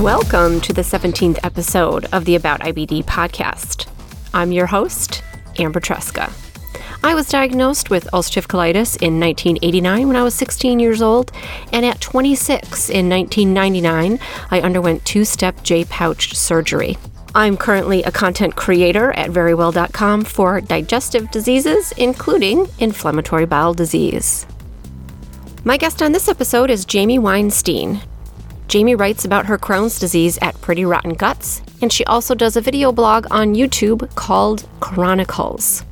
Welcome to the 17th episode of the About IBD podcast. I'm your host, Amber Tresca. I was diagnosed with ulcerative colitis in 1989 when I was 16 years old, and at 26 in 1999, I underwent two step J pouch surgery. I'm currently a content creator at verywell.com for digestive diseases, including inflammatory bowel disease. My guest on this episode is Jamie Weinstein. Jamie writes about her Crohn's disease at Pretty Rotten Guts, and she also does a video blog on YouTube called Chronicles.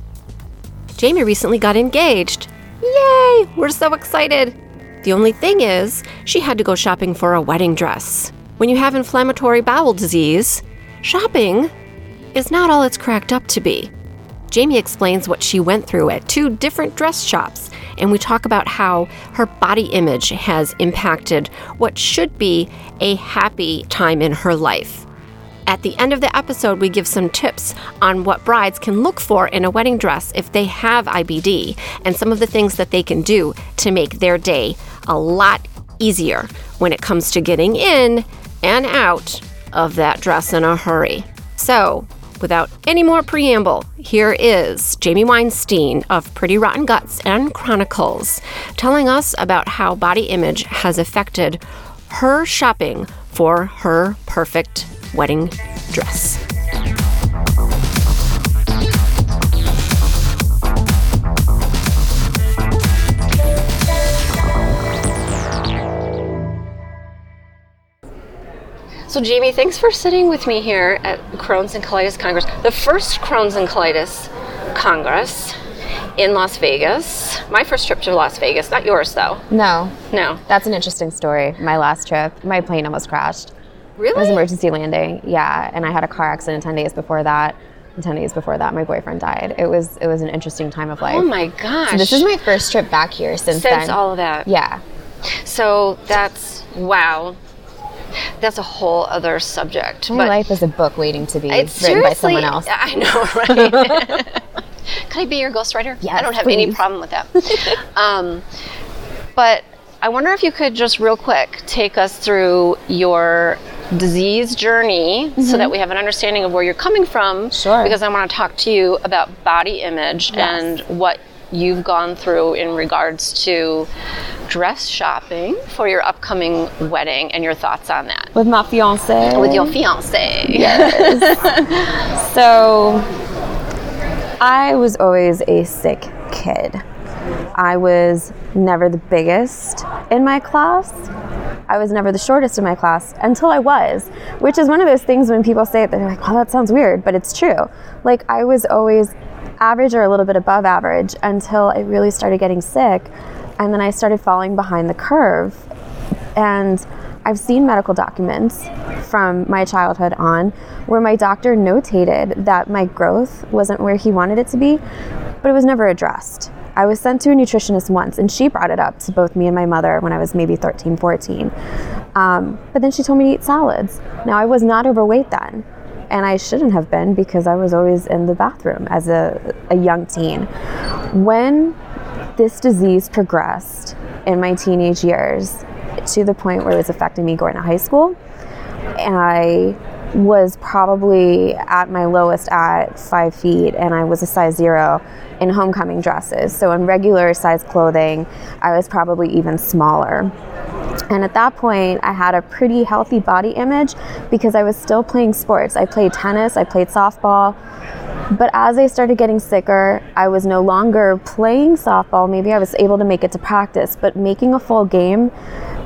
Jamie recently got engaged. Yay! We're so excited! The only thing is, she had to go shopping for a wedding dress. When you have inflammatory bowel disease, shopping is not all it's cracked up to be. Jamie explains what she went through at two different dress shops, and we talk about how her body image has impacted what should be a happy time in her life. At the end of the episode, we give some tips on what brides can look for in a wedding dress if they have IBD and some of the things that they can do to make their day a lot easier when it comes to getting in and out of that dress in a hurry. So, without any more preamble, here is Jamie Weinstein of Pretty Rotten Guts and Chronicles telling us about how body image has affected her shopping for her perfect wedding dress. So, Jamie, thanks for sitting with me here at Crohn's and Colitis Congress, the first Crohn's and Colitis Congress in Las Vegas. My first trip to Las Vegas, not yours though. No, No. that's an interesting story. My last trip, my plane almost crashed. It was emergency landing, yeah, and I had a car accident 10 days before that. And 10 days before that, my boyfriend died. It was it was an interesting time of life. Oh my gosh. So this is my first trip back here since, Since then. all of that. yeah, So that's wow. That's a whole other subject. my life is a book waiting to be it's written by someone else. I know, right? Can I be your ghostwriter? Yeah, I don't have any problem with that. um, but I wonder if you could just real quick take us through your disease journey so that we have an understanding of where you're coming from. Mm-hmm. Sure. Because I want to talk to you about body image Yes. and what you've gone through in regards to dress shopping for your upcoming wedding and your thoughts on that With my fiance. with your fiance. Yes. So, I was always a sick kid. I was never the biggest in my class. I was never the shortest in my class until I was, which is one of those things when people say it, they're like, oh, that sounds weird, but it's true. Like, I was always average or a little bit above average until I really started getting sick. And then I started falling behind the curve. And I've seen medical documents from my childhood on where my doctor notated that my growth wasn't where he wanted it to be, but it was never addressed. I was sent to a nutritionist once, and she brought it up to both me and my mother when I was maybe 13, 14. Um, but then she told me to eat salads. Now, I was not overweight then, and I shouldn't have been because I was always in the bathroom as a, a young teen. When this disease progressed in my teenage years to the point where it was affecting me going to high school. And I was probably at my lowest at five feet, and I was a size zero in homecoming dresses. So, in regular size clothing, I was probably even smaller. And at that point, I had a pretty healthy body image because I was still playing sports. I played tennis, I played softball. But as I started getting sicker, I was no longer playing softball. Maybe I was able to make it to practice, but making a full game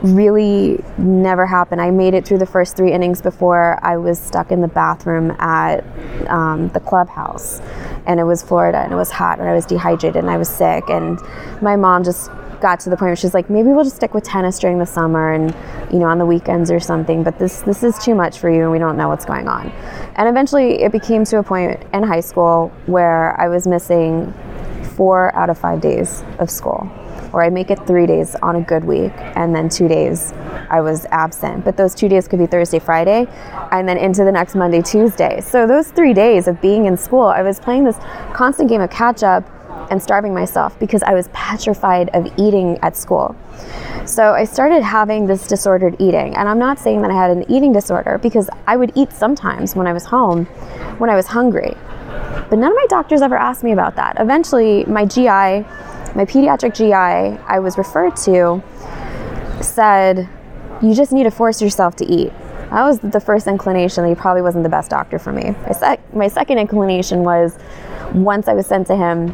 really never happened. I made it through the first three innings before I was stuck in the bathroom at um, the clubhouse. And it was Florida and it was hot and I was dehydrated and I was sick. And my mom just got to the point where she's like, maybe we'll just stick with tennis during the summer and you know on the weekends or something. But this this is too much for you, and we don't know what's going on. And eventually, it became to a point in high school where I was missing four out of five days of school, or I'd make it three days on a good week, and then two days I was absent. But those two days could be Thursday, Friday, and then into the next Monday, Tuesday. So those three days of being in school, I was playing this constant game of catch up and starving myself because I was petrified of eating at school. So I started having this disordered eating. And I'm not saying that I had an eating disorder because I would eat sometimes when I was home when I was hungry. But none of my doctors ever asked me about that. Eventually, my GI, my pediatric GI, I was referred to, said, You just need to force yourself to eat. That was the first inclination that he probably wasn't the best doctor for me. My, sec- my second inclination was once I was sent to him,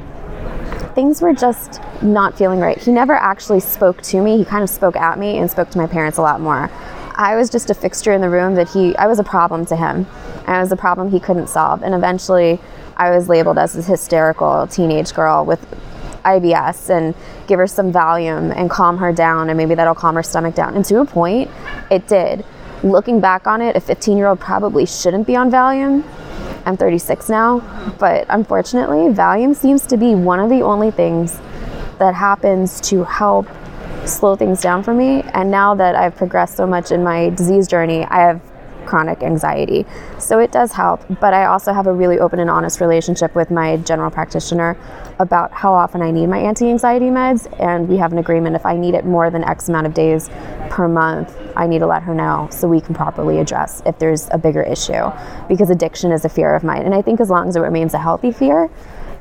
things were just not feeling right. He never actually spoke to me. He kind of spoke at me and spoke to my parents a lot more. I was just a fixture in the room that he, I was a problem to him. I was a problem he couldn't solve. And eventually, I was labeled as a hysterical teenage girl with IBS and give her some Valium and calm her down, and maybe that'll calm her stomach down. And to a point, it did. Looking back on it, a 15 year old probably shouldn't be on Valium. I'm 36 now, but unfortunately, Valium seems to be one of the only things that happens to help slow things down for me. And now that I've progressed so much in my disease journey, I have chronic anxiety. So it does help, but I also have a really open and honest relationship with my general practitioner about how often I need my anti anxiety meds. And we have an agreement if I need it more than X amount of days per month, I need to let her know so we can properly address if there's a bigger issue. Because addiction is a fear of mine. And I think as long as it remains a healthy fear,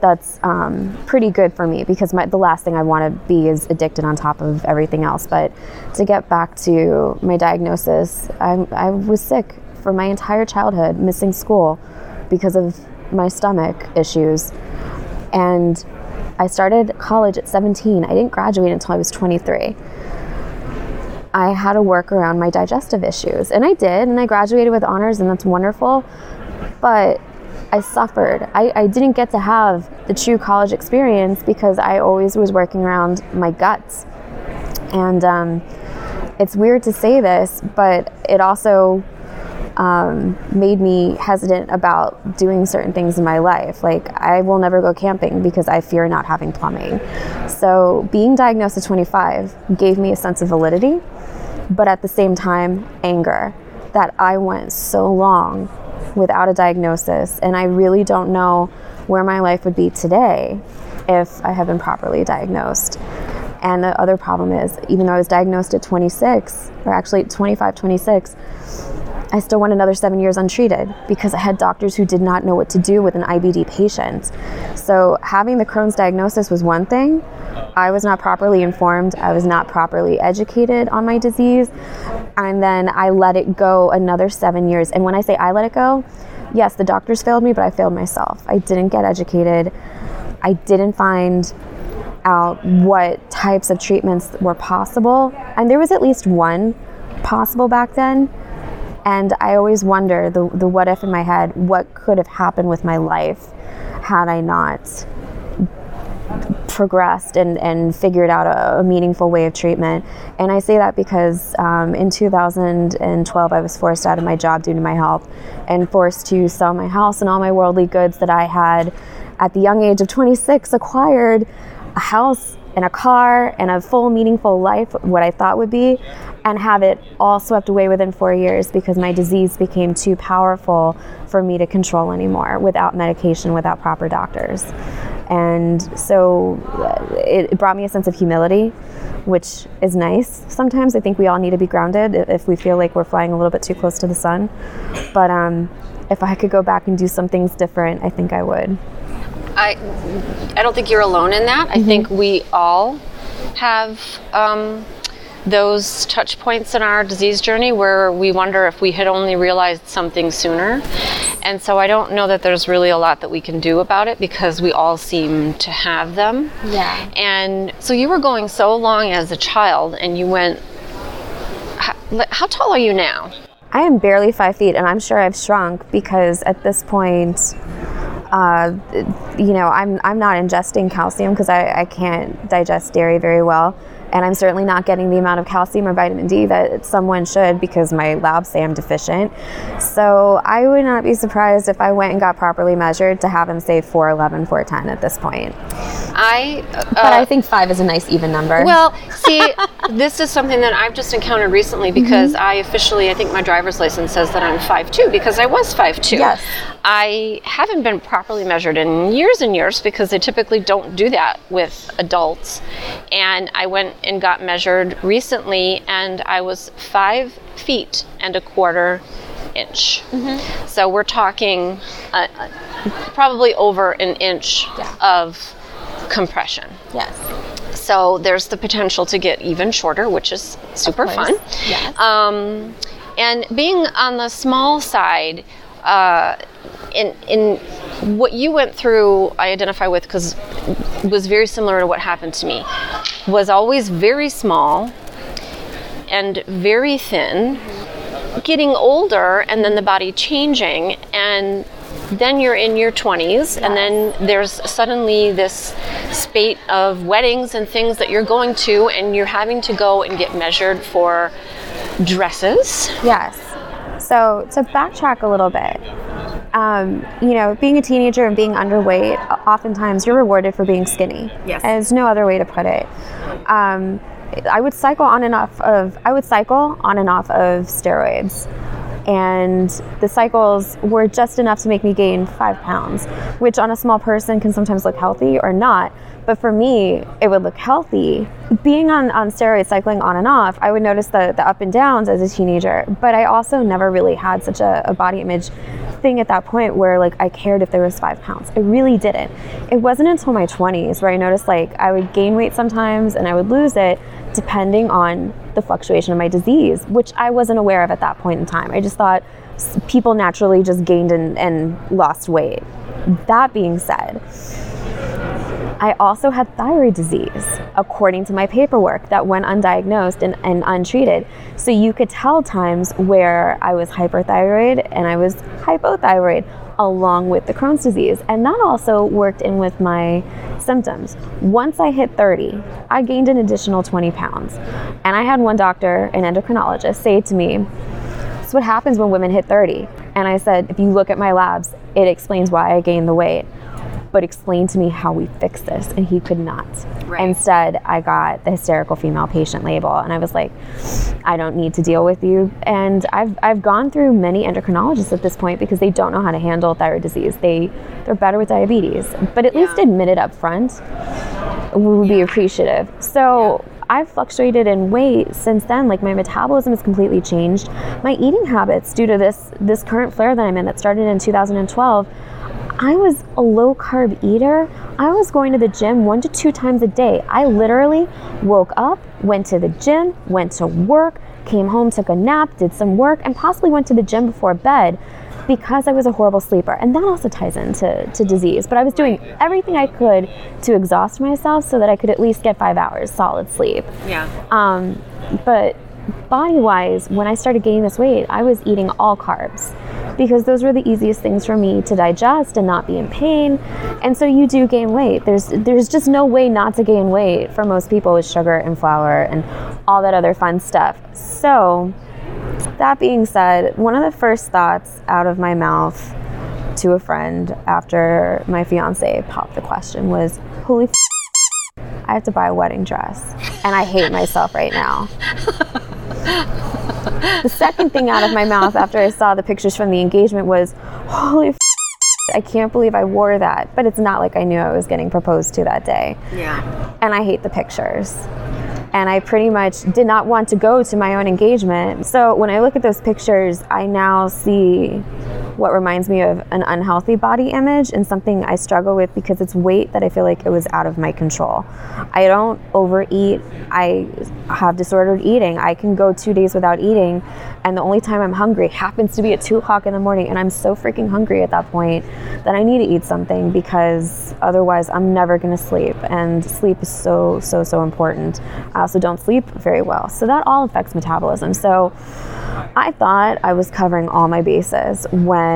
that's um, pretty good for me because my, the last thing I want to be is addicted on top of everything else. But to get back to my diagnosis, I, I was sick for my entire childhood, missing school because of my stomach issues. And I started college at 17. I didn't graduate until I was 23. I had to work around my digestive issues, and I did, and I graduated with honors, and that's wonderful. But I suffered. I, I didn't get to have the true college experience because I always was working around my guts. And um, it's weird to say this, but it also um, made me hesitant about doing certain things in my life. Like, I will never go camping because I fear not having plumbing. So, being diagnosed at 25 gave me a sense of validity, but at the same time, anger that I went so long without a diagnosis, and I really don't know where my life would be today if I had been properly diagnosed. And the other problem is, even though I was diagnosed at 26, or actually 25, 26, I still went another seven years untreated because I had doctors who did not know what to do with an IBD patient. So, having the Crohn's diagnosis was one thing. I was not properly informed, I was not properly educated on my disease, and then I let it go another seven years. And when I say I let it go, yes, the doctors failed me, but I failed myself. I didn't get educated, I didn't find out what types of treatments were possible, and there was at least one possible back then. And I always wonder the, the what if in my head, what could have happened with my life had I not progressed and, and figured out a, a meaningful way of treatment. And I say that because um, in 2012, I was forced out of my job due to my health and forced to sell my house and all my worldly goods that I had at the young age of 26 acquired a house and a car and a full meaningful life, what I thought would be, and have it all swept away within four years because my disease became too powerful for me to control anymore without medication, without proper doctors. And so uh, it, brought me a sense of humility, which is nice. Sometimes I think we all need to be grounded if we feel like we're flying a little bit too close to the sun. But um, if I could go back and do some things different, I think I would. I, I don't think you're alone in that. Mm-hmm. I think we all have um, those touch points in our disease journey where we wonder if we had only realized something sooner. And so I don't know that there's really a lot that we can do about it because we all seem to have them. Yeah. And so you were going so long as a child and you went, how, how tall are you now? I am barely five feet and I'm sure I've shrunk because at this point, uh, you know, I'm, I'm not ingesting calcium because I, I can't digest dairy very well and I'm certainly not getting the amount of calcium or vitamin D that someone should because my labs say I'm deficient. So I would not be surprised if I went and got properly measured to have him say 411, 410 at this point. I. Uh, but I think five is a nice even number. Well, see, this is something that I've just encountered recently because mm-hmm. I officially, I think my driver's license says that I'm 5'2 because I was 5'2. Yes. I haven't been properly measured in years and years because they typically don't do that with adults. And I went and got measured recently and I was five feet and a quarter inch. Mm-hmm. So we're talking uh, probably over an inch yeah. of compression. Yes. So there's the potential to get even shorter, which is super fun. Yes. Um, and being on the small side, uh, in in what you went through, I identify with because was very similar to what happened to me. Was always very small and very thin. Getting older, and then the body changing, and then you're in your 20s yes. and then there's suddenly this spate of weddings and things that you're going to and you're having to go and get measured for dresses yes so to backtrack a little bit um, you know being a teenager and being underweight oftentimes you're rewarded for being skinny. Yes. There's no other way to put it. Um, I would cycle on and off of I would cycle on and off of steroids. And the cycles were just enough to make me gain five pounds, which on a small person can sometimes look healthy or not. But for me, it would look healthy. Being on, on steroids, cycling on and off, I would notice the, the up and downs as a teenager. But I also never really had such a, a body image thing at that point where like I cared if there was five pounds. I really didn't. It wasn't until my 20s where I noticed like I would gain weight sometimes and I would lose it depending on the fluctuation of my disease, which I wasn't aware of at that point in time. I just thought people naturally just gained and, and lost weight. That being said, I also had thyroid disease, according to my paperwork, that went undiagnosed and, and, untreated. So you could tell times where I was hyperthyroid and I was hypothyroid, along with the Crohn's disease. And that also worked in with my symptoms. Once I hit 30, I gained an additional 20 pounds. And I had one doctor, an endocrinologist, say to me, This is what happens when women hit 30. And I said, If you look at my labs, it explains why I gained the weight but explain to me how we fix this. And he could not. Right. Instead, I got the hysterical female patient label, and I was like, I don't need to deal with you. And I've, I've gone through many endocrinologists at this point because they don't know how to handle thyroid disease. They, they're better with diabetes, but at yeah. least admit it up front would be appreciative. So, yeah. I've fluctuated in weight since then. Like my metabolism has completely changed. My eating habits, due to this this current flare that I'm in, that started in 2012, I was a low carb eater. I was going to the gym one to two times a day. I literally woke up, went to the gym, went to work, came home, took a nap, did some work, and possibly went to the gym before bed because I was a horrible sleeper. And that also ties into to disease. But I was doing everything I could to exhaust myself so that I could at least get five hours solid sleep. Yeah. Um, but body wise, when I started gaining this weight, I was eating all carbs because those were the easiest things for me to digest and not be in pain. And so you do gain weight. There's there's just no way not to gain weight for most people with sugar and flour and all that other fun stuff. So that being said, one of the first thoughts out of my mouth to a friend after my fiance popped the question was, "Holy f- I have to buy a wedding dress and I hate myself right now." the second thing out of my mouth after I saw the pictures from the engagement was, holy f- I can't believe I wore that. But it's not like I knew I was getting proposed to that day. Yeah. And I hate the pictures. And I pretty much did not want to go to my own engagement. So when I look at those pictures, I now see what reminds me of an unhealthy body image and something I struggle with because it's weight that I feel like it was out of my control. I don't overeat. I have disordered eating. I can go two days without eating, and the only time I'm hungry happens to be at two o'clock in the morning, and I'm so freaking hungry at that point that I need to eat something because otherwise I'm never gonna sleep. And sleep is so, so, so important. I also don't sleep very well. So that all affects metabolism. So I thought I was covering all my bases when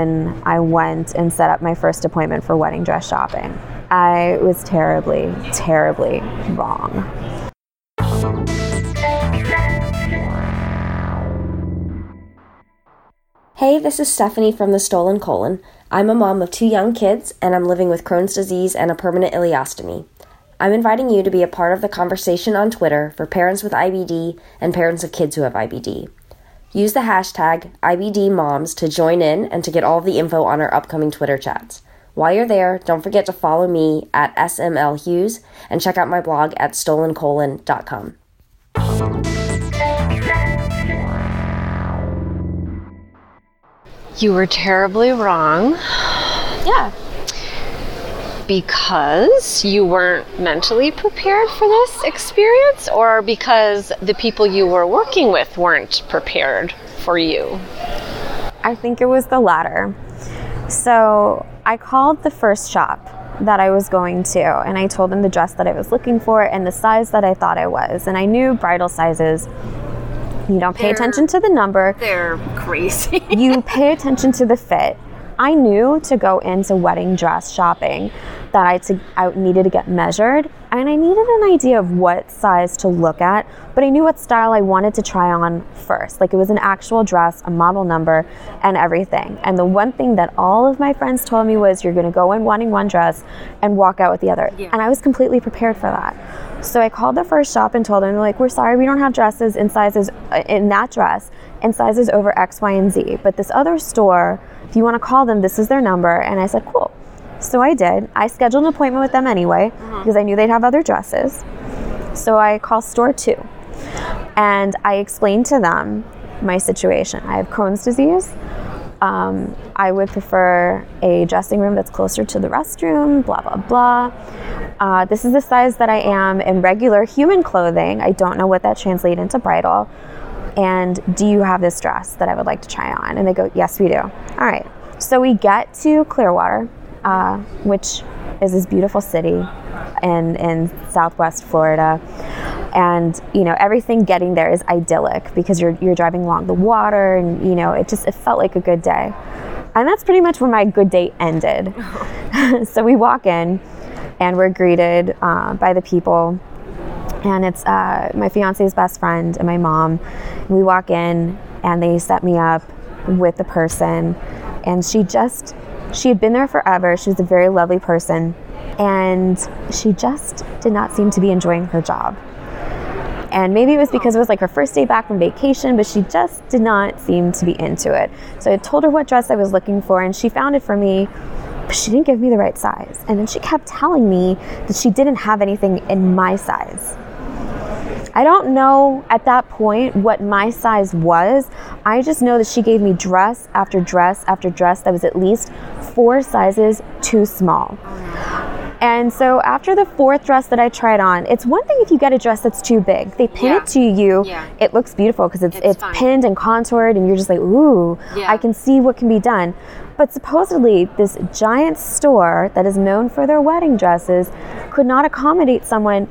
I went and set up my first appointment for wedding dress shopping. I was terribly, terribly wrong. Hey, this is Stephanie from the Stolen Colon. I'm a mom of two young kids, and I'm living with Crohn's disease and a permanent ileostomy. I'm inviting you to be a part of the conversation on Twitter for parents with IBD and parents of kids who have IBD. Use the hashtag IBDMoms to join in and to get all of the info on our upcoming Twitter chats. While you're there, don't forget to follow me at SML Hughes and check out my blog at stolencolon.com. You were terribly wrong Yeah. Because you weren't mentally prepared for this experience or because the people you were working with weren't prepared for you? I think it was the latter. So I called the first shop that I was going to and I told them the dress that I was looking for and the size that I thought I was. And I knew bridal sizes. You don't pay They're- attention to the number, They're crazy. you pay attention to the fit. I knew to go into wedding dress shopping that I, to, I needed to get measured and I needed an idea of what size to look at, but I knew what style I wanted to try on first. Like it was an actual dress, a model number, and everything. And the one thing that all of my friends told me was you're gonna go in wanting one dress and walk out with the other. Yeah. And I was completely prepared for that. So I called the first shop and told them, like, we're sorry, we don't have dresses in sizes uh, in that dress in sizes over X, Y, and Z. But this other store, if you want to call them, this is their number. And I said, cool. So I did. I scheduled an appointment with them anyway because I knew they'd have other dresses. So I called store two and I explained to them my situation. I have Crohn's disease. Um, I would prefer a dressing room that's closer to the restroom, blah, blah, blah. Uh, this is the size that I am in regular human clothing. I don't know what that translates into bridal. And do you have this dress that I would like to try on? And they go, Yes, we do. All right. So we get to Clearwater, uh, which is this beautiful city in, in southwest Florida. And you know everything getting there is idyllic because you're you're driving along the water and you know it just it felt like a good day, and that's pretty much where my good day ended. so we walk in, and we're greeted uh, by the people and it's uh, my fiance's best friend and my mom. We walk in and they set me up with the person, and she just she had been there forever. She was a very lovely person, and she just did not seem to be enjoying her job. And maybe it was because it was like her first day back from vacation, but she just did not seem to be into it. So I told her what dress I was looking for, and she found it for me but she didn't give me the right size. And then she kept telling me that she didn't have anything in my size. I don't know at that point what my size was. I just know that she gave me dress after dress after dress that was at least four sizes too small. And so after the fourth dress that I tried on, it's one thing if you get a dress that's too big. They pin Yeah. it to you. Yeah. It looks beautiful because it's It's it's, pinned and contoured and you're just like, "Ooh, Yeah. I can see what can be done." But supposedly this giant store that is known for their wedding dresses could not accommodate someone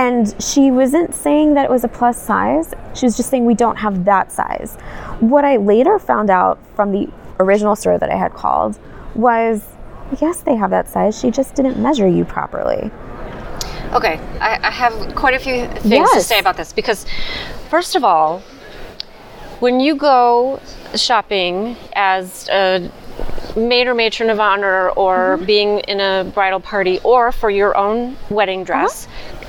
and she wasn't saying that it was a plus size. She was just saying we don't have that size. What I later found out from the original store that I had called was yes, they have that size. She just didn't measure you properly. Okay, I, I have quite a few things to say about this because, first of all, when you go shopping as a maid or matron of honor or mm-hmm. being in a bridal party or for your own wedding dress, uh-huh.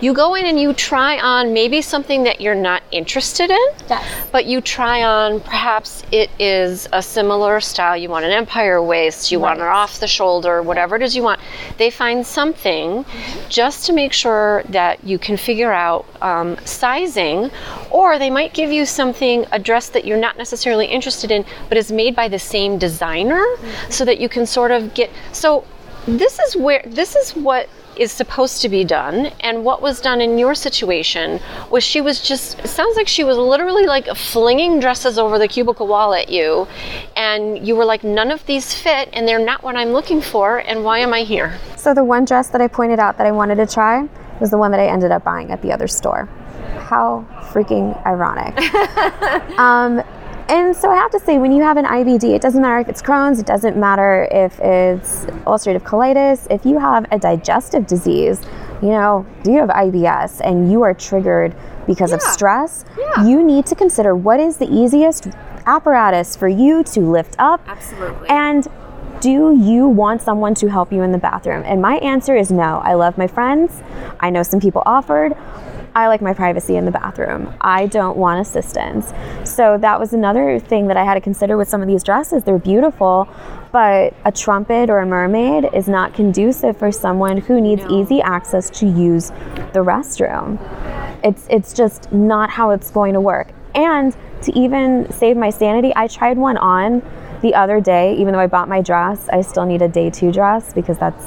You go in and you try on maybe something that you're not interested in, Yes. but you try on perhaps it is a similar style. You want an empire waist, you want an off the shoulder, whatever it is you want. They find something just to make sure that you can figure out um, sizing, or they might give you something, a dress that you're not necessarily interested in, but is made by the same designer so that you can sort of get. So, this is where, this is what is supposed to be done and what was done in your situation was she was just sounds like she was literally like flinging dresses over the cubicle wall at you and you were like none of these fit and they're not what i'm looking for and why am i here So the one dress that I pointed out that I wanted to try was the one that I ended up buying at the other store. How freaking ironic. um, and so I have to say, when you have an IBD, it doesn't matter if it's Crohn's, it doesn't matter if it's ulcerative colitis, if you have a digestive disease, you know, do you have IBS and you are triggered because of Yeah. stress, Yeah. you need to consider what is the easiest apparatus for you to lift up absolutely and do you want someone to help you in the bathroom? And my answer is no. I love my friends. I know some people offered. I like my privacy in the bathroom. I don't want assistance. So that was another thing that I had to consider with some of these dresses. They're beautiful, but a trumpet or a mermaid is not conducive for someone who needs no. easy access to use the restroom. It's it's just not how it's going to work. And to even save my sanity, I tried one on the other day, even though I bought my dress, I still need a day two dress because that's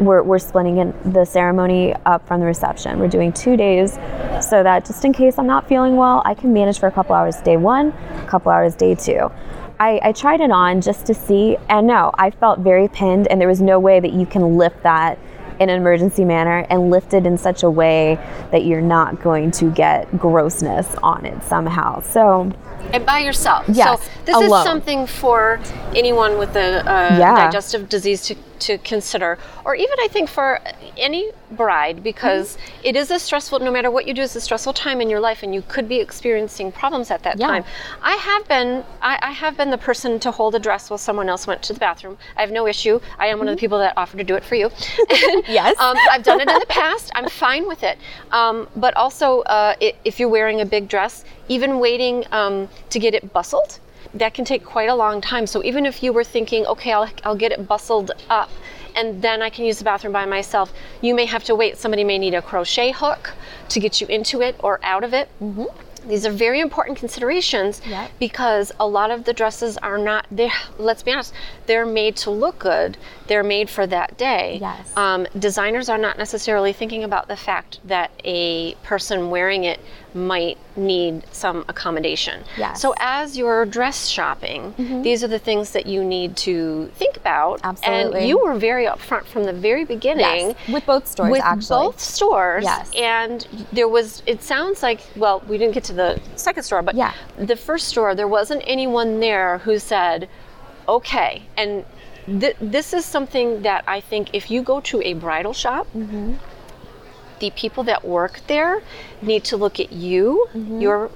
we're, we're splitting in the ceremony up from the reception. We're doing two days so that just in case I'm not feeling well, I can manage for a couple hours day one, a couple hours day two. I, I tried it on just to see, and no, I felt very pinned, and there was no way that you can lift that in an emergency manner and lift it in such a way that you're not going to get grossness on it somehow. So and by yourself. Yes, so this alone. is something for anyone with a, a yeah. digestive disease to to consider, or even I think for any bride, because mm-hmm. it is a stressful, no matter what you do, it's a stressful time in your life, and you could be experiencing problems at that yeah. time. I have been, I, I, have been the person to hold a dress while someone else went to the bathroom. I have no issue. I am mm-hmm. one of the mm-hmm. people that offer to do it for you. yes. Um, I've done it in the past. I'm fine with it. Um, but also, uh, it, if you're wearing a big dress, even waiting um, to get it bustled that can take quite a long time. So even if you were thinking, okay, I'll, I'll get it bustled up and then I can use the bathroom by myself, you may have to wait. Somebody may need a crochet hook to get you into it or out of it. Mm-hmm. These are very important considerations yep. because a lot of the dresses are not there. Let's be honest, they're made to look good. They're made for that day. Yes. Um, designers are not necessarily thinking about the fact that a person wearing it might need some accommodation. Yes. So as you're dress shopping, mm-hmm. these are the things that you need to think about. Absolutely. And you were very upfront from the very beginning. Yes. With both stores, with actually. both stores. Yes. And there was, it sounds like, well, we didn't get to the second store, but yeah. the first store, there wasn't anyone there who said, okay. And th- this is something that I think if you go to a bridal shop, mm-hmm the people that work there need to look at you, mm-hmm. your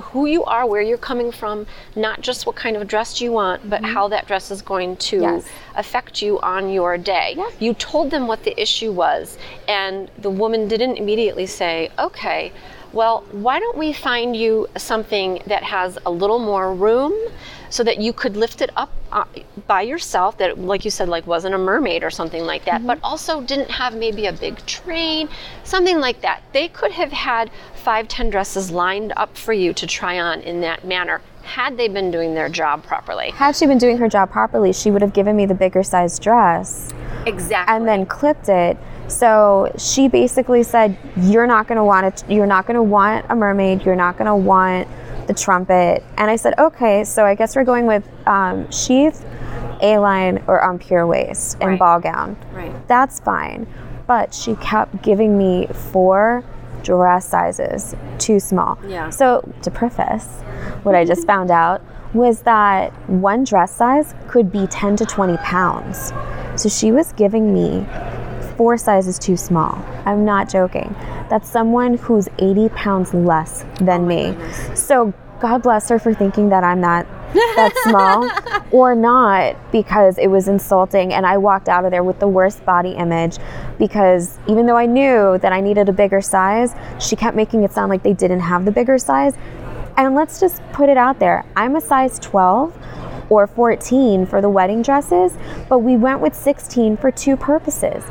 who you are, where you're coming from, not just what kind of dress you want, but mm-hmm. how that dress is going to yes. affect you on your day. Yeah. You told them what the issue was, and the woman didn't immediately say, okay, well, why don't we find you something that has a little more room so that you could lift it up uh, by yourself that like you said like wasn't a mermaid or something like that mm-hmm. but also didn't have maybe a big train something like that. They could have had five ten dresses lined up for you to try on in that manner had they been doing their job properly. Had she been doing her job properly she would have given me the bigger size dress exactly. and then clipped it. So she basically said you're not going to want it you're not going to want a mermaid you're not going to want the trumpet. And I said, okay, so I guess we're going with um, sheath, A line, or empire waist and right. ball gown. Right. That's fine. But she kept giving me four dress sizes too small. Yeah. So to preface, what I just found out was that one dress size could be 10 to 20 pounds. So she was giving me four sizes too small. I'm not joking. That's someone who's 80 pounds less than oh me. Goodness. So God bless her for thinking that I'm not that small or not because it was insulting and I walked out of there with the worst body image because even though I knew that I needed a bigger size, she kept making it sound like they didn't have the bigger size. And let's just put it out there. I'm a size 12 or 14 for the wedding dresses, but we went with 16 for two purposes.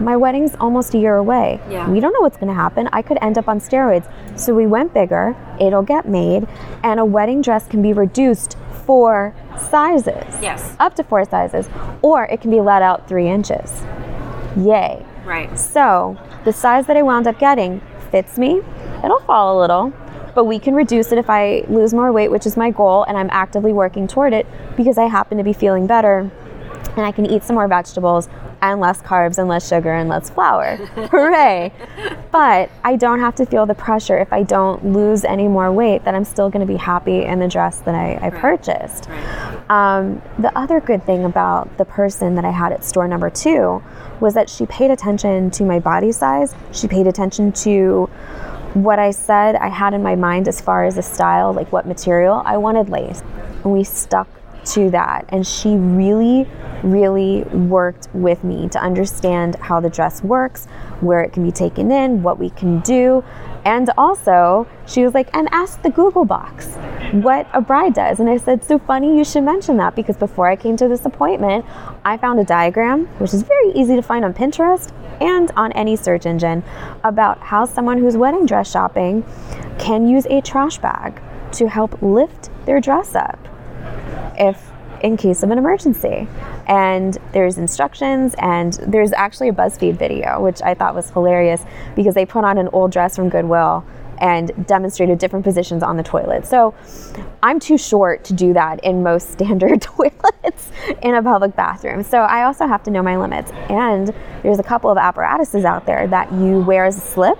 My wedding's almost a year away. Yeah. We don't know what's going to happen. I could end up on steroids. So we went bigger, it'll get made, and a wedding dress can be reduced four sizes. Yes. Up to four sizes. Or it can be let out three inches. Yay. Right. So the size that I wound up getting fits me. It'll fall a little, but we can reduce it if I lose more weight, which is my goal, and I'm actively working toward it because I happen to be feeling better and I can eat some more vegetables and less carbs and less sugar and less flour. Hooray! But I don't have to feel the pressure if I don't lose any more weight that I'm still going to be happy in the dress that I, I purchased. Right. Um, the other good thing about the person that I had at store number two was that she paid attention to my body size. She paid attention to what I said I had in my mind as far as a style, like what material I wanted lace. And we stuck to that. And she really, really worked with me to understand how the dress works, where it can be taken in, what we can do. And also, she was like, and ask the Google box what a bride does. And I said, so funny you should mention that because before I came to this appointment, I found a diagram, which is very easy to find on Pinterest and on any search engine, about how someone who's wedding dress shopping can use a trash bag to help lift their dress up if in case of an emergency. And there's instructions, and there's actually a BuzzFeed video, which I thought was hilarious because they put on an old dress from Goodwill and demonstrated different positions on the toilet. So I'm too short to do that in most standard toilets in a public bathroom. So I also have to know my limits. And there's a couple of apparatuses out there that you wear as a slip.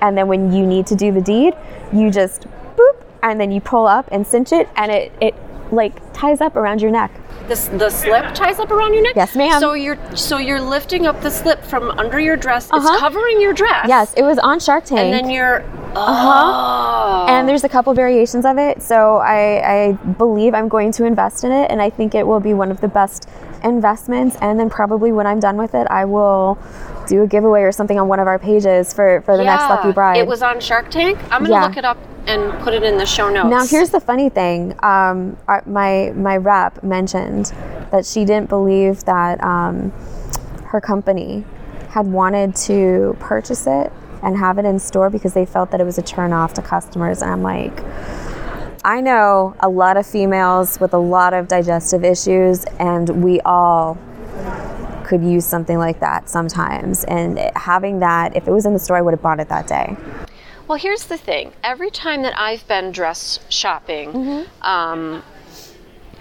And then when you need to do the deed, you just boop, and then you pull up and cinch it, and it, it like ties up around your neck. The, the slip ties up around your neck. Yes, ma'am. So you're so you're lifting up the slip from under your dress. Uh-huh. It's covering your dress. Yes, it was on Shark Tank. And then you're. Uh-huh. Oh. and there's a couple variations of it. So I, I believe I'm going to invest in it, and I think it will be one of the best investments. And then probably when I'm done with it, I will do a giveaway or something on one of our pages for for the next lucky bride. It was on Shark Tank. I'm gonna Yeah. look it up and put it in the show notes. Now here's the funny thing. Um, our, my my rep mentioned that she didn't believe that um, her company had wanted to purchase it and have it in store because they felt that it was a turn off to customers. And I'm like, I know a lot of females with a lot of digestive issues, and we all could use something like that sometimes. And having that, if it was in the store, I would have bought it that day. Well, here's the thing. Every time that I've been dress shopping, Mm-hmm. um,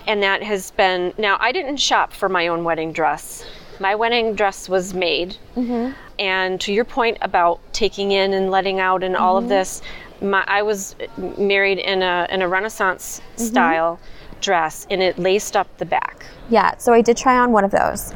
and that has been now, I didn't shop for my own wedding dress. My wedding dress was made. Mm-hmm. And to your point about taking in and letting out and all Mm-hmm. of this, my, I was married in a in a Renaissance Mm-hmm. style dress, and it laced up the back. Yeah, so I did try on one of those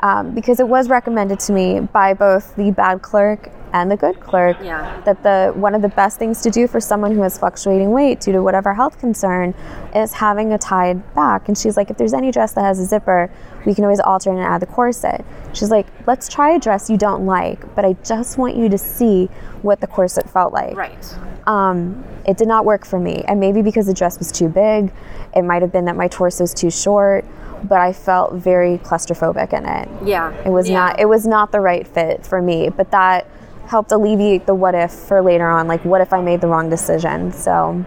um, because it was recommended to me by both the bad clerk and the good clerk Yeah. that the one of the best things to do for someone who has fluctuating weight due to whatever health concern is having a tied back. And she's like, if there's any dress that has a zipper, we can always alter and add the corset. She's like, let's try a dress you don't like, but I just want you to see what the corset felt like Right. um, it did not work for me. And maybe because the dress was too big, it might have been that my torso was too short, but I felt very claustrophobic in it. Yeah. It was Yeah. not it was not the right fit for me, but that helped alleviate the what if for later on, like what if I made the wrong decision. So,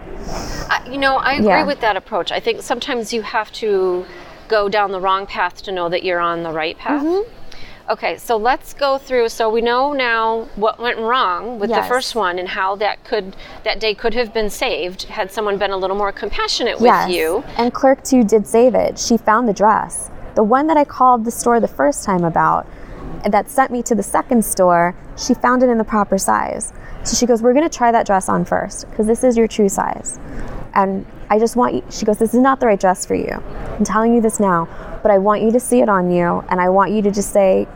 I, you know, I agree Yeah. with that approach. I think sometimes you have to go down the wrong path to know that you're on the right path. Mm-hmm. Okay, so let's go through. So we know now what went wrong with the first one and how that could that day could have been saved had someone been a little more compassionate yes. with you. And clerk 2 did save it. She found the dress. The one that I called the store the first time about that sent me to the second store, she found it in the proper size. So she goes, We're going to try that dress on first because this is your true size. And I just want you, she goes, This is not the right dress for you. I'm telling you this now, but I want you to see it on you and I want you to just say,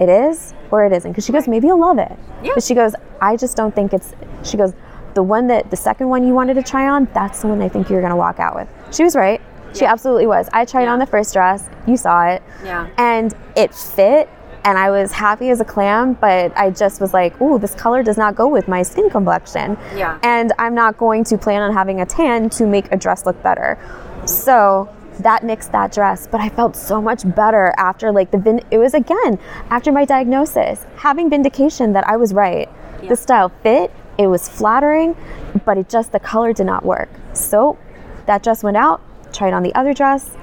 It is or it isn't. Because she goes, Maybe you'll love it. Yeah. But she goes, I just don't think it's, she goes, The one that, the second one you wanted to try on, that's the one I think you're going to walk out with. She was right. She absolutely was. I tried on the first dress. You saw it. Yeah. And it fit. And I was happy as a clam, but I just was like, ooh, this color does not go with my skin complexion. Yeah. And I'm not going to plan on having a tan to make a dress look better. So that nixed that dress, but I felt so much better after like the vin- it was again after my diagnosis, having vindication that I was right. Yeah. The style fit, it was flattering, but it just the color did not work. So that dress went out, tried on the other dress,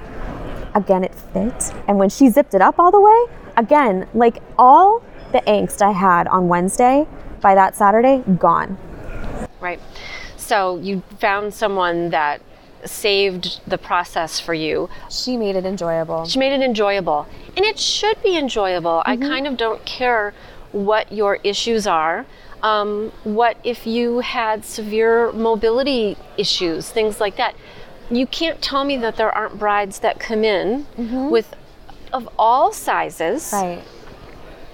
again it fit and when she zipped it up all the way again like all the angst i had on wednesday by that saturday gone Right. So you found someone that saved the process for you. she made it enjoyable She made it enjoyable. And it should be enjoyable. I kind of don't care what your issues are. Um, what if you had severe mobility issues, things like that? You can't tell me that there aren't brides that come in with of all sizes right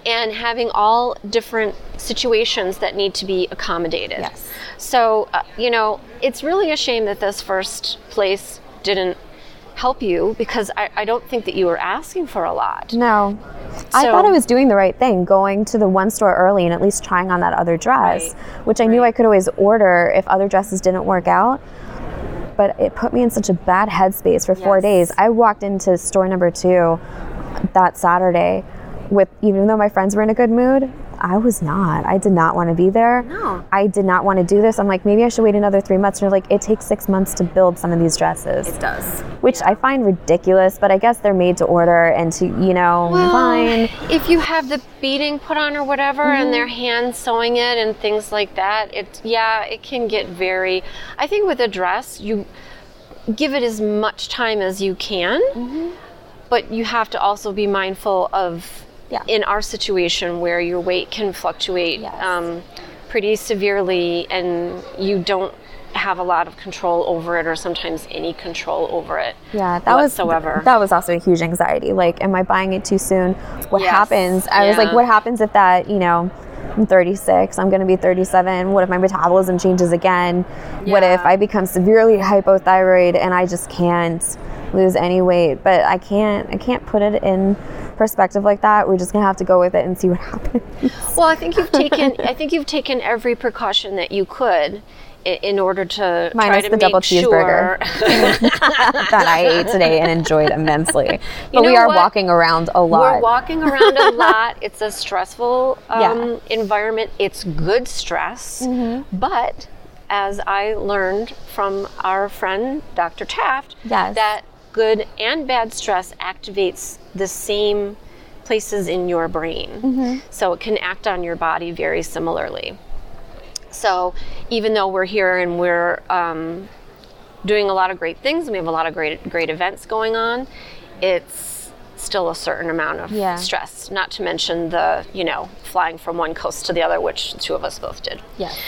and having all different situations that need to be accommodated. Yes. So, uh, you know, it's really a shame that this first place didn't help you because I, I don't think that you were asking for a lot. No. I thought I was doing the right thing, going to the one store early and at least trying on that other dress, Right. which I knew I could always order if other dresses didn't work out. But it put me in such a bad headspace for four Yes. days. I walked into store number two that Saturday with, even though my friends were in a good mood, I was not. I did not want to be there. No. I did not want to do this. I'm like, maybe I should wait another three months. And they're like, it takes six months to build some of these dresses It does. which I find ridiculous, but I guess they're made to order and to, you know, fine. If you have the beading put on or whatever, and mm-hmm. they're hand sewing it and things like that, it yeah, it can get very. I think with a dress, you give it as much time as you can, mm-hmm. but you have to also be mindful of. Yeah. In our situation, where your weight can fluctuate Yes. um, pretty severely, and you don't have a lot of control over it, or sometimes any control over it. Yeah, that whatsoever. was that was also a huge anxiety. Like, am I buying it too soon? What Yes. happens? I was like, what happens if that, you know, I'm 36, I'm going to be 37. What if my metabolism changes again? What if I become severely hypothyroid and I just can't lose any weight? But I can't I can't put it in perspective like that. We're just going to have to go with it and see what happens. Well, I think you've taken. I think you've taken every precaution that you could in order to try Minus to the make double cheeseburger. sure. that I ate today and enjoyed immensely. But know we are what? walking around a lot. We're walking around a lot. It's a stressful um, Yeah. environment. It's good stress, Mm-hmm. but as I learned from our friend Dr. Taft, Yes. that good and bad stress activates the same places in your brain. Mm-hmm. So it can act on your body very similarly. So even though we're here and we're um, doing a lot of great things and we have a lot of great great events going on, it's still a certain amount of Yeah. stress. Not to mention the you know flying from one coast to the other, which the two of us both did. Yes.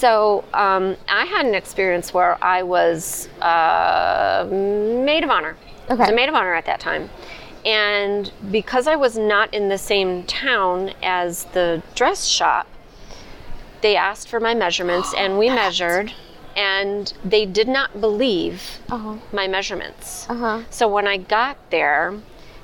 So um, I had an experience where I was uh, maid of honor. I was Okay. a maid of honor at that time. And because I was not in the same town as the dress shop, they asked for my measurements and we measured, and they did not believe Uh-huh. my measurements. Uh-huh. So when I got there,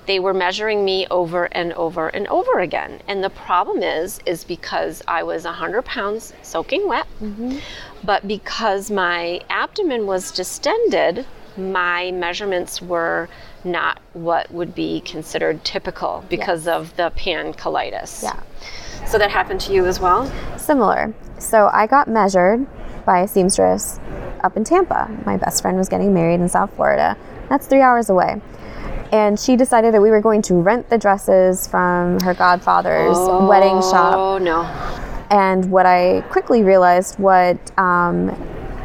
they were measuring me over and over and over again. And the problem is, is because I was 100 pounds soaking wet, mm-hmm. but because my abdomen was distended, my measurements were not what would be considered typical because of the pancolitis. Yeah. So that happened to you as well? Similar. So I got measured by a seamstress up in Tampa. My best friend was getting married in South Florida. That's three hours away. And she decided that we were going to rent the dresses from her godfather's wedding shop. Oh no. And what I quickly realized what um,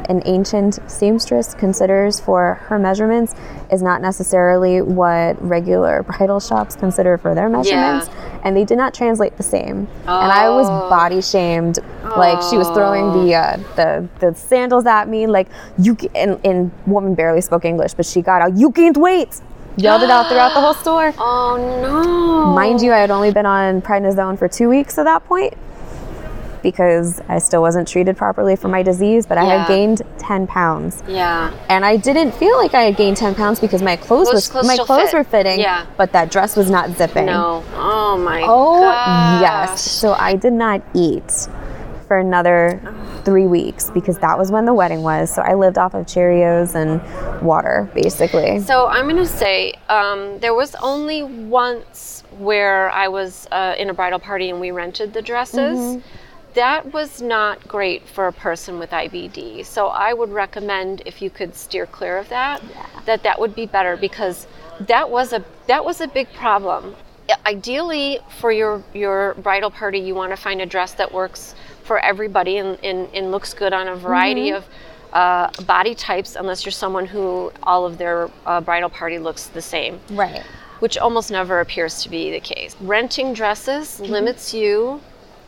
an ancient seamstress considers for her measurements is not necessarily what regular bridal shops consider for their measurements. And they did not translate the same. And I was body shamed. Like she was throwing the, uh, the the sandals at me. Like you and, and woman barely spoke English, but she got out. You can't weight. Yelled it out throughout the whole store. Oh no. Mind you, I had only been on prednisone for two weeks at that point because I still wasn't treated properly for my disease, but I Yeah. had gained 10 pounds. Yeah. And I didn't feel like I had gained 10 pounds because my clothes, Clothes- was clothes my clothes fit. were fitting, Yeah. but that dress was not zipping. No. Oh my Oh, gosh. yes. So I did not eat for another three weeks because that was when the wedding was. So I lived off of Cheerios and water, basically. So I'm going to say um, there was only once where I was uh, in a bridal party and we rented the dresses. Mm-hmm. That was not great for a person with IBD. So I would recommend if you could steer clear of that, that that would be better because that was a that was a big problem. Ideally, for your your bridal party, you want to find a dress that works for everybody and, and, and looks good on a variety of uh, body types, unless you're someone who all of their uh, bridal party looks the same, Right. which almost never appears to be the case. Renting dresses limits you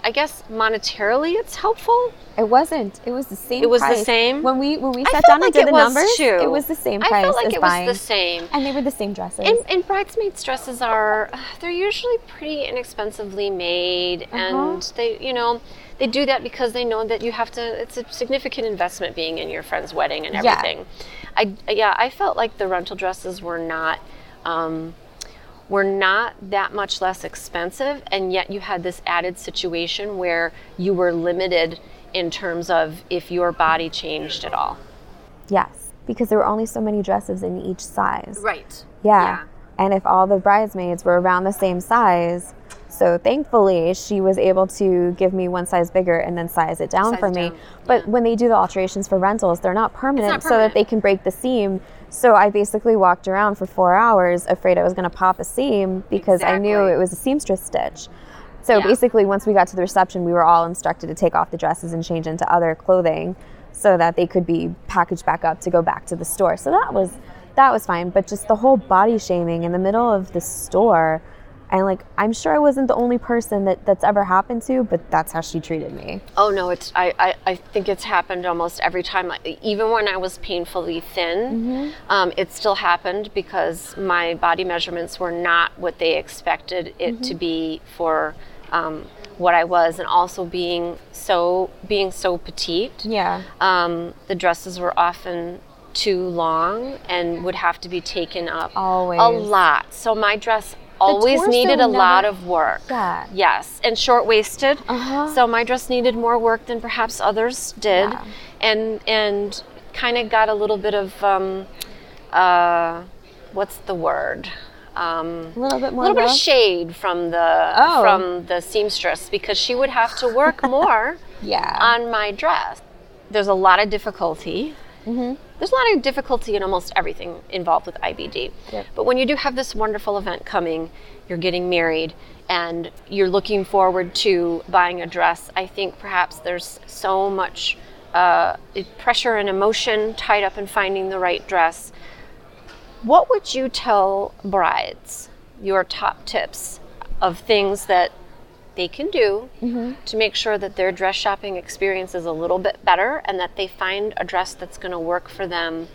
I guess monetarily it's helpful. It wasn't. It was the same. It was the same? when we when we sat down like and did the was numbers. too. It was the same I felt like it was buying, the same. and they were the same dresses. And, and bridesmaids dresses are they're usually pretty inexpensively made Uh-huh. and they you know they do that because they know that you have to it's a significant investment being in your friend's wedding and everything. Yeah. i yeah i felt like the rental dresses were not um, were not that much less expensive and yet you had this added situation where you were limited in terms of if your body changed at all yes, because there were only so many dresses in each size. right Yeah. And if all the bridesmaids were around the same size, so thankfully she was able to give me one size bigger and then size it down Size for it me. down, But when they do the alterations for rentals, they're not permanent, so that they can break the seam. So I basically walked around for four hours afraid I was going to pop a seam because I knew it was a seamstress stitch. So Yeah. basically, once we got to the reception, we were all instructed to take off the dresses and change into other clothing so that they could be packaged back up to go back to the store. So that was that was fine, but just the whole body shaming in the middle of the store and like I'm sure I wasn't the only person that that's ever happened to, but that's how she treated me. Oh no, it's I, I, I think it's happened almost every time. Even when I was painfully thin, um, it still happened because my body measurements were not what they expected it to be for um, what I was, and also being so being so petite. Yeah. Um, the dresses were often too long and would have to be taken up Always. a lot. So my dress always needed a lot of work. Yeah. Yes, and short waisted. Uh-huh. So my dress needed more work than perhaps others did, Yeah. and and kind of got a little bit of um, uh, what's the word? Um, A little bit a more little bit of shade from the Oh. from the seamstress because she would have to work more Yeah. on my dress. There's a lot of difficulty. Mm-hmm. There's a lot of difficulty in almost everything involved with IBD. Yep. But when you do have this wonderful event coming, you're getting married, and you're looking forward to buying a dress, I think perhaps there's so much uh, pressure and emotion tied up in finding the right dress. What would you tell brides, your top tips of things that they can do mm-hmm. to make sure that their dress shopping experience is a little bit better and that they find a dress that's going to work for them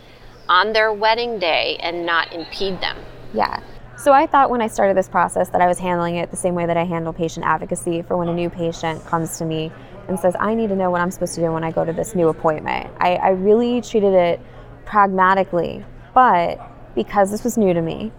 on their wedding day and not impede them? Yeah. So I thought when I started this process that I was handling it the same way that I handle patient advocacy for when a new patient comes to me and says, I need to know what I'm supposed to do when I go to this new appointment. I, I really treated it pragmatically, but because this was new to me,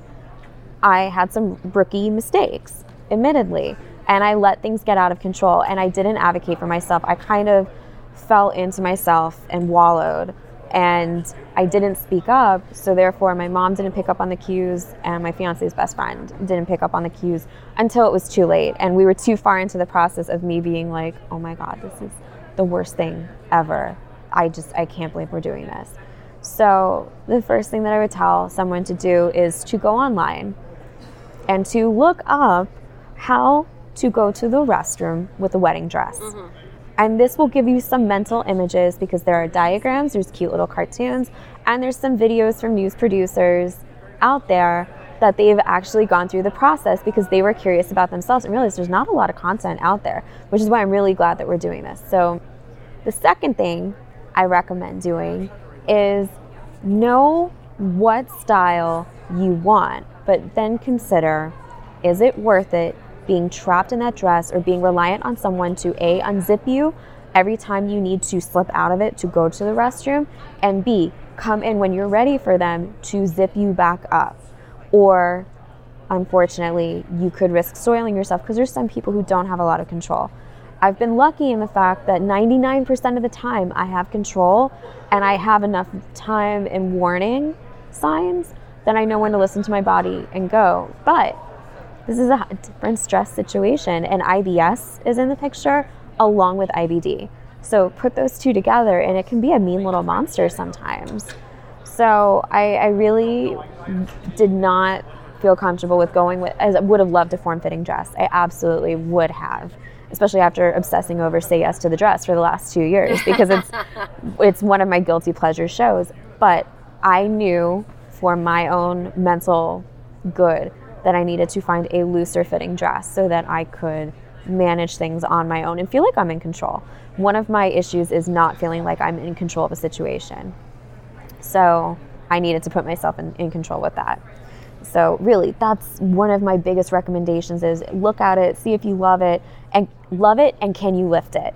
I had some rookie mistakes, admittedly, and I let things get out of control and I didn't advocate for myself. I kind of fell into myself and wallowed and I didn't speak up, so therefore my mom didn't pick up on the cues and my fiance's best friend didn't pick up on the cues until it was too late and we were too far into the process of me being like, "Oh my god, this is the worst thing ever. I just I can't believe we're doing this." So, the first thing that I would tell someone to do is to go online and to look up how to go to the restroom with a wedding dress. Mm-hmm. And this will give you some mental images because there are diagrams, there's cute little cartoons, and there's some videos from news producers out there that they've actually gone through the process because they were curious about themselves and realized there's not a lot of content out there, which is why I'm really glad that we're doing this. So, the second thing I recommend doing is know what style you want, but then consider is it worth it being trapped in that dress or being reliant on someone to A, unzip you every time you need to slip out of it to go to the restroom, and B, come in when you're ready for them to zip you back up? Or unfortunately, you could risk soiling yourself because there's some people who don't have a lot of control. I've been lucky in the fact that 99% of the time I have control and I have enough time and warning signs that I know when to listen to my body and go. But this is a different stress situation, and IBS is in the picture along with IBD. So put those two together, and it can be a mean little monster sometimes. So I, I really did not feel comfortable with going with. I would have loved a form-fitting dress. I absolutely would have, especially after obsessing over "Say Yes to the Dress" for the last two years because it's it's one of my guilty pleasure shows. But I knew for my own mental good that I needed to find a looser fitting dress so that I could manage things on my own and feel like I'm in control. One of my issues is not feeling like I'm in control of a situation. So I needed to put myself in, in control with that. So really, that's one of my biggest recommendations is look at it, see if you love it, and love it, and can you lift it?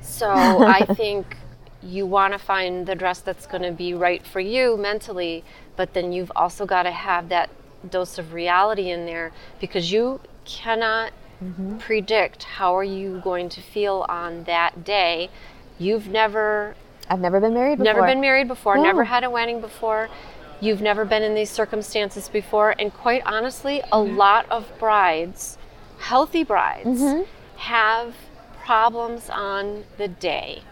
So I think you want to find the dress that's going to be right for you mentally, but then you've also got to have that dose of reality in there because you cannot mm-hmm. predict how are you going to feel on that day. You've never I've never been married before. Never been married before, never had a wedding before. You've never been in these circumstances before and quite honestly, a mm-hmm. lot of brides, healthy brides mm-hmm. have problems on the day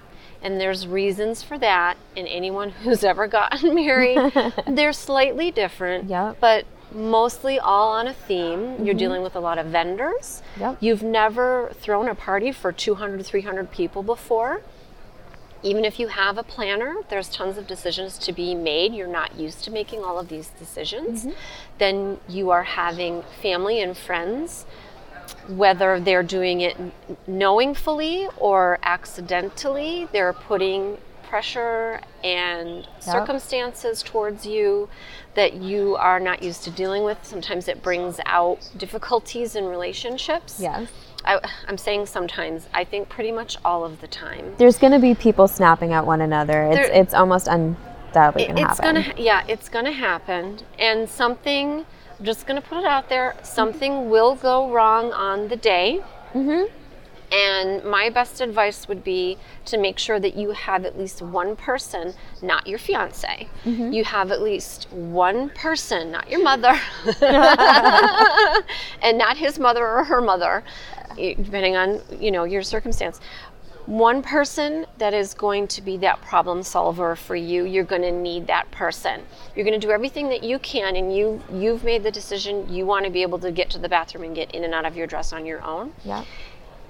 and there's reasons for that and anyone who's ever gotten married they're slightly different yep. but mostly all on a theme mm-hmm. you're dealing with a lot of vendors yep. you've never thrown a party for 200 300 people before even if you have a planner there's tons of decisions to be made you're not used to making all of these decisions mm-hmm. then you are having family and friends whether they're doing it knowingly or accidentally, they're putting pressure and yep. circumstances towards you that you are not used to dealing with. Sometimes it brings out difficulties in relationships. Yes. I, am saying sometimes. I think pretty much all of the time. There's going to be people snapping at one another. It's there, it's almost undoubtedly going to happen. Gonna, yeah, it's going to happen, and something I'm just going to put it out there. Something will go wrong on the day. Mm-hmm. And my best advice would be to make sure that you have at least one person, not your fiance. Mm-hmm. You have at least one person, not your mother, and not his mother or her mother, depending on you know your circumstance. One person that is going to be that problem solver for you you're going to need that person. You're going to do everything that you can and you you've made the decision you want to be able to get to the bathroom and get in and out of your dress on your own. Yeah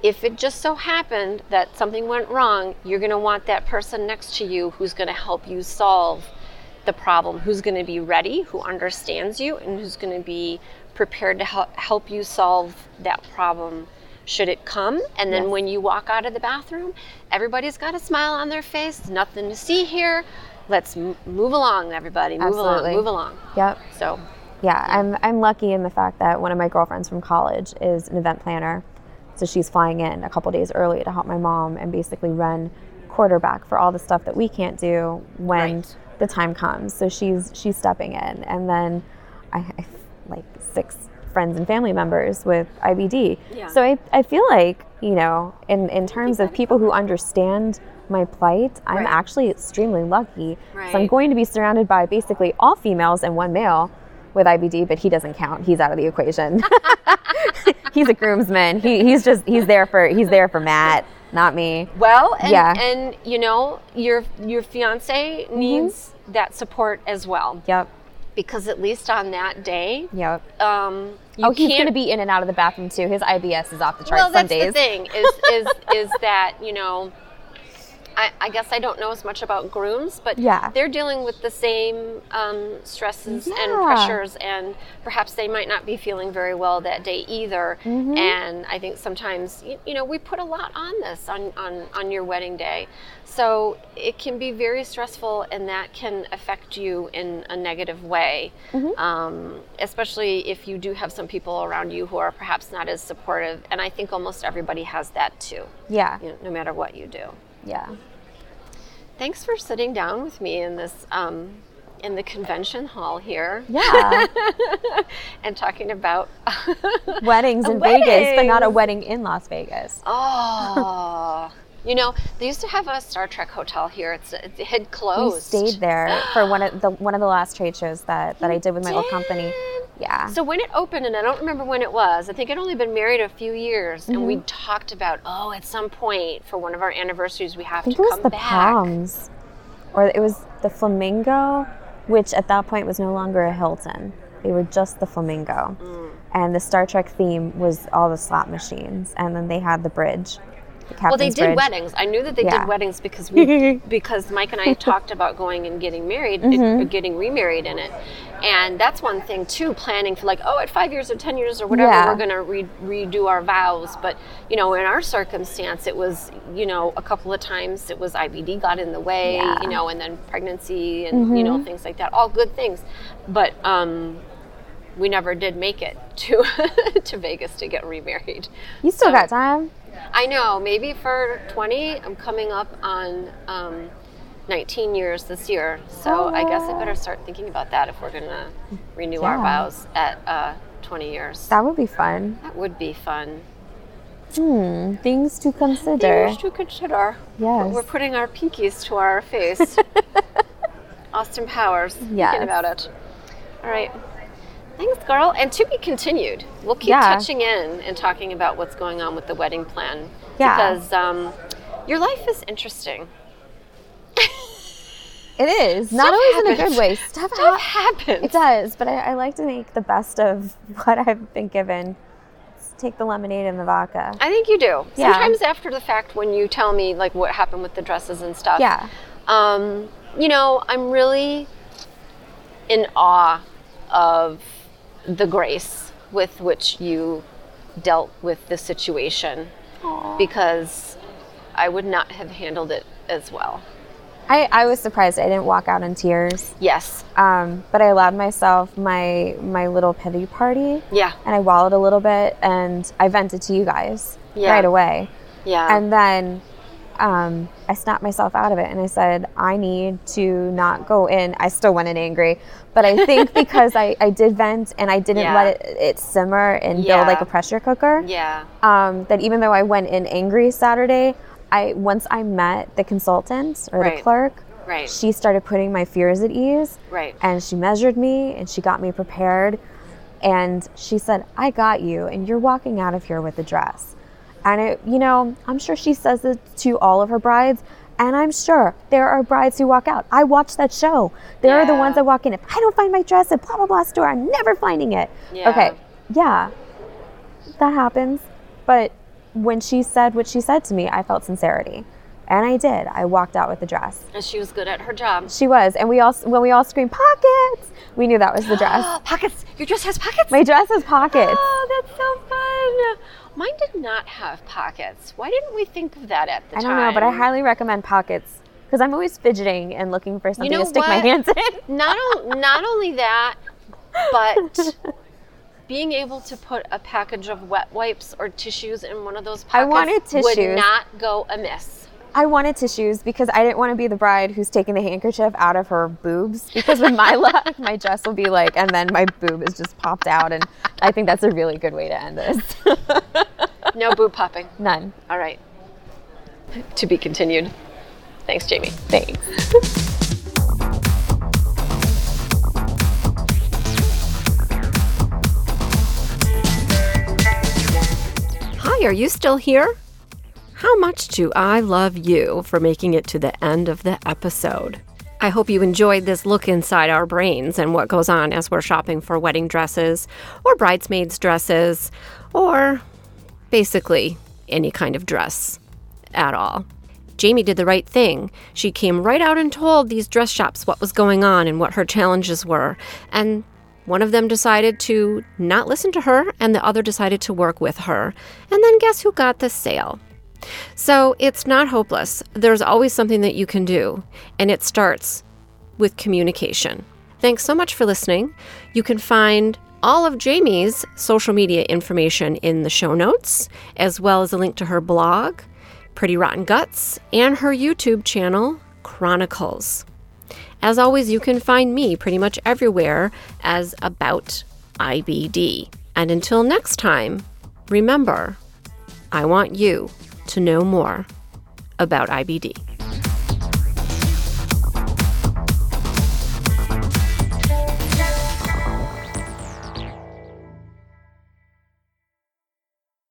if it just so happened that something went wrong you're going to want that person next to you who's going to help you solve the problem who's going to be ready who understands you and who's going to be prepared to help, help you solve that problem should it come. And then yes. when you walk out of the bathroom, everybody's got a smile on their face, nothing to see here. Let's move along, everybody. Move Absolutely. along, move along. Yep. So, yeah, I'm, I'm lucky in the fact that one of my girlfriends from college is an event planner. So she's flying in a couple days early to help my mom and basically run quarterback for all the stuff that we can't do when right. the time comes. So she's she's stepping in, and then I, I like six friends and family members with IBD. Yeah. So I, I feel like, you know, in, in terms of people who understand my plight, I'm right. actually extremely lucky. Right. So I'm going to be surrounded by basically all females and one male with IBD, but he doesn't count. He's out of the equation. he's a groomsman. He, he's just he's there for he's there for Matt, not me. Well, and, yeah. and you know your your fiance needs mm-hmm. that support as well. Yep because at least on that day, yep. Um, oh, he's going to be in and out of the bathroom too. His IBS is off the charts well, that's some days. the thing is is is that you know I, I, guess I don't know as much about grooms, but yeah. they're dealing with the same um, stresses yeah. and pressures, and perhaps they might not be feeling very well that day either. Mm-hmm. And I think sometimes, you, you, know, we put a lot on this on, on, on your wedding day. So it can be very stressful, and that can affect you in a negative way, mm-hmm. um, especially if you do have some people around you who are perhaps not as supportive. And I think almost everybody has that too. Yeah. You know, no matter what you do. Yeah. Thanks for sitting down with me in this um, in the convention hall here. Yeah. and talking about weddings in wedding. Vegas, but not a wedding in Las Vegas. Oh. You know, they used to have a Star Trek hotel here. It's it had closed. We stayed there for one of the one of the last trade shows that, that I did with my did? old company. Yeah. So when it opened, and I don't remember when it was. I think I'd only been married a few years, mm-hmm. and we talked about, oh, at some point for one of our anniversaries, we have I think to it was the back. Palms, or it was the Flamingo, which at that point was no longer a Hilton. They were just the Flamingo, mm. and the Star Trek theme was all the slot machines, and then they had the bridge the well, they Captain's did Bridge. weddings. I knew that they Yeah. did weddings because we because Mike and I talked about going and getting married, Mm-hmm. or getting remarried in it, and that's one thing too. Planning for like, oh, at five years or ten years or whatever, Yeah. we're gonna re- redo our vows. But you know, in our circumstance, it was you know a couple of times it was IBD got in the way, Yeah. Mm-hmm. you know, and then pregnancy and you know things like that. All good things, but um, we never did make it to to Vegas to get remarried. You still So- got time. I know. Maybe for 20, I'm coming up on um, 19 years this year. So I guess I better start thinking about that if we're going to renew our vows at uh, 20 years. That would be fun. That would be fun. Hmm. Things to consider. Things to consider. Yes. We're putting our pinkies to our face. Austin Powers. Yes. Thinking about it. All right. Thanks, girl. And to be continued. We'll keep Yeah. touching in and talking about what's going on with the wedding plan. Yeah. Because um, your life is interesting. It is not Stuff always in a good way. Stuff, Stuff hap- happens. It does, but I, I like to make the best of what I've been given. Let's take the lemonade and the vodka. I think you do. Yeah. Sometimes after the fact, when you tell me like what happened with the dresses and stuff. Yeah. Um, you know, I'm really in awe of the grace with which you dealt with the situation because I would not have handled it as well. I, I was surprised I didn't walk out in tears, Yes. um, but I allowed myself my my little pity party, Yeah. and I wallowed a little bit, and I vented to you guys Yeah. right away. Yeah. And then um, I snapped myself out of it and I said, I need to not go in. I still went in angry, but I think because I, I did vent and I didn't Yeah. let it, it simmer and Yeah. build like a pressure cooker, yeah. um, that even though I went in angry Saturday, I once I met the consultant or Right. the clerk, Right. she started putting my fears at ease Right. and she measured me and she got me prepared and she said i got you and you're walking out of here with a dress and it you know i'm sure she says it to all of her brides and i'm sure there are brides who walk out i watch that show there are the ones that walk in if i don't find my dress at blah blah blah store i'm never finding it Yeah. okay yeah that happens but when she said what she said to me i felt sincerity and i did i walked out with the dress And she was good at her job. she was, and we all when we all screamed pockets, we knew that was the dress. pockets. Your dress has pockets. My dress has pockets. Oh, that's so fun. Mine did not have pockets. Why didn't we think of that at the I time? I don't know, but I highly recommend pockets because I'm always fidgeting and looking for something know to stick my hands in. not o- not only that, but being able to put a package of wet wipes or tissues in one of those pockets I wanted would not go amiss. I wanted tissues because I didn't want to be the bride who's taking the handkerchief out of her boobs because with my luck, my dress will be like, and then my boob is just popped out, and I think that's a really good way to end this. No boob popping. None. All right. To be continued. Thanks, Jamie. Thanks. Hi, are you still here? How much do I love you for making it to the end of the episode? I hope you enjoyed this look inside our brains and what goes on as we're shopping for wedding dresses or bridesmaids' dresses or basically any kind of dress at all. Jamie did the right thing. She came right out and told these dress shops what was going on and what her challenges were. And one of them decided to not listen to her, and the other decided to work with her. And then guess who got the sale? So it's not hopeless. There's always something that you can do, and it starts with communication. Thanks so much for listening. You can find all of Jamie's social media information in the show notes, as well as a link to her blog, Pretty Rotten Guts, and her YouTube channel, Chronicles. As always, you can find me pretty much everywhere as About IBD. And until next time, remember, I want you to know more about IBD.